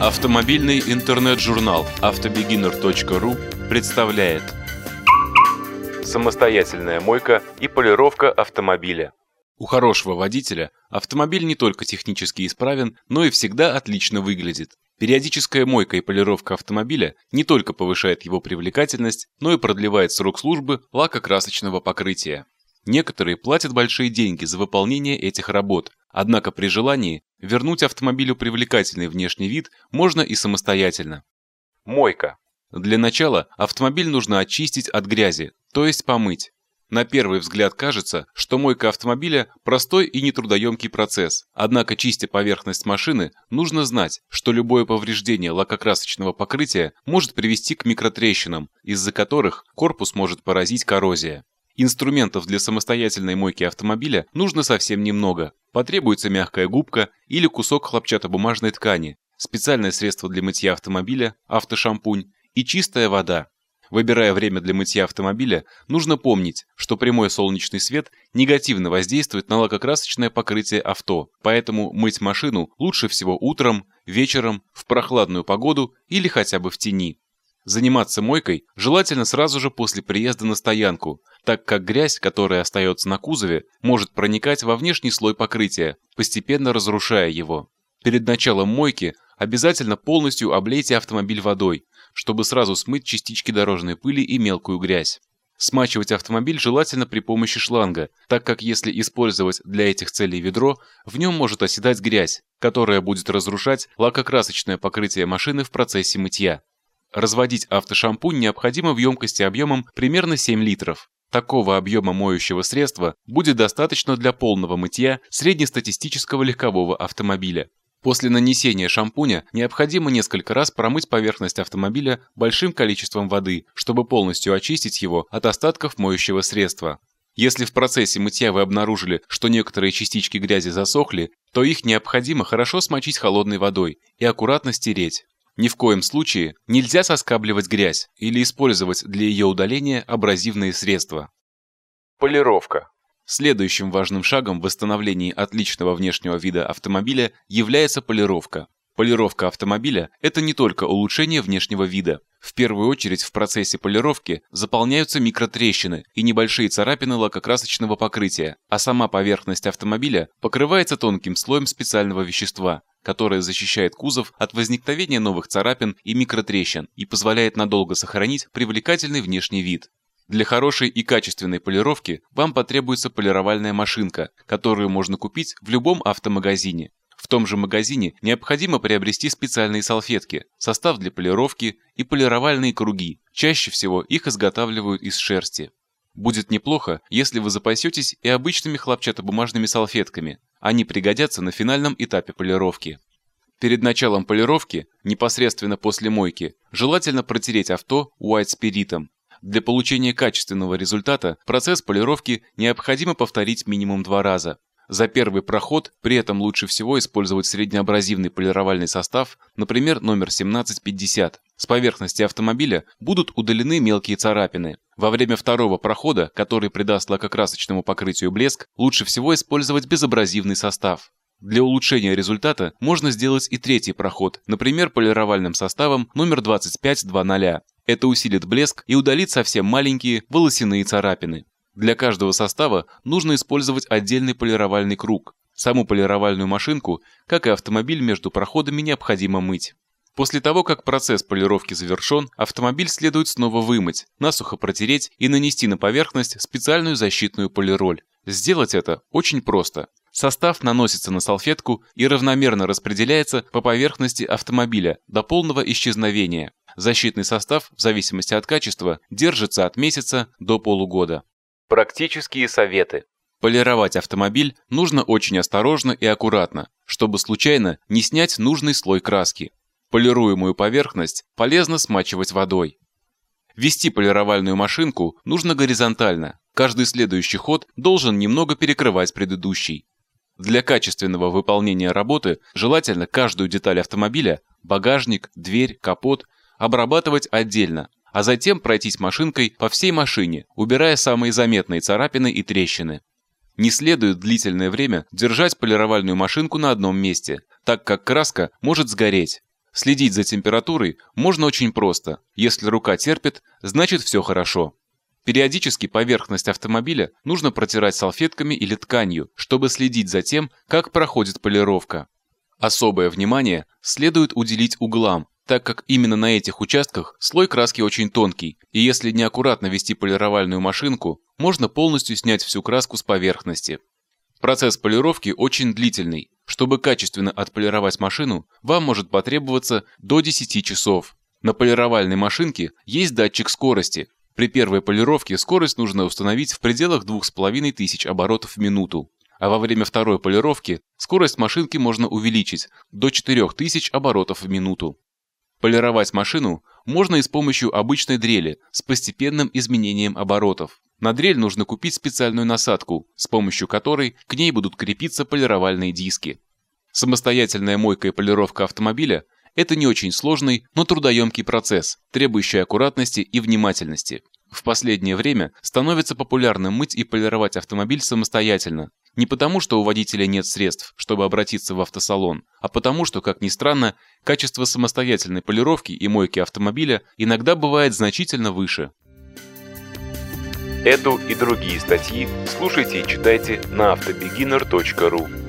Автомобильный интернет-журнал автобегинер.ру представляет Самостоятельная мойка и полировка автомобиля. У хорошего водителя автомобиль не только технически исправен, но и всегда отлично выглядит. Периодическая мойка и полировка автомобиля не только повышает его привлекательность, но и продлевает срок службы лакокрасочного покрытия. Некоторые платят большие деньги за выполнение этих работ, однако при желании вернуть автомобилю привлекательный внешний вид можно и самостоятельно. Мойка. Для начала автомобиль нужно очистить от грязи, то есть помыть. На первый взгляд кажется, что мойка автомобиля – простой и нетрудоемкий процесс. Однако, чистя поверхность машины, нужно знать, что любое повреждение лакокрасочного покрытия может привести к микротрещинам, из-за которых корпус может поразить коррозия. Инструментов для самостоятельной мойки автомобиля нужно совсем немного. Потребуется мягкая губка или кусок хлопчатобумажной ткани, специальное средство для мытья автомобиля, автошампунь и чистая вода. Выбирая время для мытья автомобиля, нужно помнить, что прямой солнечный свет негативно воздействует на лакокрасочное покрытие авто, поэтому мыть машину лучше всего утром, вечером, в прохладную погоду или хотя бы в тени. Заниматься мойкой желательно сразу же после приезда на стоянку, так как грязь, которая остается на кузове, может проникать во внешний слой покрытия, постепенно разрушая его. Перед началом мойки обязательно полностью облейте автомобиль водой, чтобы сразу смыть частички дорожной пыли и мелкую грязь. Смачивать автомобиль желательно при помощи шланга, так как если использовать для этих целей ведро, в нем может оседать грязь, которая будет разрушать лакокрасочное покрытие машины в процессе мытья. Разводить автошампунь необходимо в емкости объемом примерно 7 литров. Такого объема моющего средства будет достаточно для полного мытья среднестатистического легкового автомобиля. После нанесения шампуня необходимо несколько раз промыть поверхность автомобиля большим количеством воды, чтобы полностью очистить его от остатков моющего средства. Если в процессе мытья вы обнаружили, что некоторые частички грязи засохли, то их необходимо хорошо смочить холодной водой и аккуратно стереть. Ни в коем случае нельзя соскабливать грязь или использовать для ее удаления абразивные средства. Полировка. Следующим важным шагом в восстановлении отличного внешнего вида автомобиля является полировка. Полировка автомобиля – это не только улучшение внешнего вида. В первую очередь в процессе полировки заполняются микротрещины и небольшие царапины лакокрасочного покрытия, а сама поверхность автомобиля покрывается тонким слоем специального вещества, которая защищает кузов от возникновения новых царапин и микротрещин и позволяет надолго сохранить привлекательный внешний вид. Для хорошей и качественной полировки вам потребуется полировальная машинка, которую можно купить в любом автомагазине. В том же магазине необходимо приобрести специальные салфетки, состав для полировки и полировальные круги. Чаще всего их изготавливают из шерсти. Будет неплохо, если вы запасетесь и обычными хлопчатобумажными салфетками. Они пригодятся на финальном этапе полировки. Перед началом полировки, непосредственно после мойки, желательно протереть авто уайт-спиритом. Для получения качественного результата процесс полировки необходимо повторить минимум два раза. За первый проход при этом лучше всего использовать среднеабразивный полировальный состав, например, номер 1750. С поверхности автомобиля будут удалены мелкие царапины. Во время второго прохода, который придаст лакокрасочному покрытию блеск, лучше всего использовать безабразивный состав. Для улучшения результата можно сделать и третий проход, например, полировальным составом номер 2500. Это усилит блеск и удалит совсем маленькие волосяные царапины. Для каждого состава нужно использовать отдельный полировальный круг. Саму полировальную машинку, как и автомобиль между проходами, необходимо мыть. После того, как процесс полировки завершен, автомобиль следует снова вымыть, насухо протереть и нанести на поверхность специальную защитную полироль. Сделать это очень просто. Состав наносится на салфетку и равномерно распределяется по поверхности автомобиля до полного исчезновения. Защитный состав, в зависимости от качества, держится от месяца до полугода. Практические советы. Полировать автомобиль нужно очень осторожно и аккуратно, чтобы случайно не снять нужный слой краски. Полируемую поверхность полезно смачивать водой. Вести полировальную машинку нужно горизонтально. Каждый следующий ход должен немного перекрывать предыдущий. Для качественного выполнения работы желательно каждую деталь автомобиля, багажник, дверь, капот, обрабатывать отдельно, а затем пройтись машинкой по всей машине, убирая самые заметные царапины и трещины. Не следует длительное время держать полировальную машинку на одном месте, так как краска может сгореть. Следить за температурой можно очень просто. Если рука терпит, значит все хорошо. Периодически поверхность автомобиля нужно протирать салфетками или тканью, чтобы следить за тем, как проходит полировка. Особое внимание следует уделить углам, так как именно на этих участках слой краски очень тонкий, и если неаккуратно вести полировальную машинку, можно полностью снять всю краску с поверхности. Процесс полировки очень длительный. Чтобы качественно отполировать машину, вам может потребоваться до 10 часов. На полировальной машинке есть датчик скорости, при первой полировке скорость нужно установить в пределах 2500 оборотов в минуту, а во время второй полировки скорость машинки можно увеличить до 4000 оборотов в минуту. Полировать машину можно и с помощью обычной дрели с постепенным изменением оборотов. На дрель нужно купить специальную насадку, с помощью которой к ней будут крепиться полировальные диски. Самостоятельная мойка и полировка автомобиля это не очень сложный, но трудоемкий процесс, требующий аккуратности и внимательности. В последнее время становится популярным мыть и полировать автомобиль самостоятельно. Не потому, что у водителя нет средств, чтобы обратиться в автосалон, а потому, что, как ни странно, качество самостоятельной полировки и мойки автомобиля иногда бывает значительно выше. Эту и другие статьи слушайте и читайте на автобегинер.ру.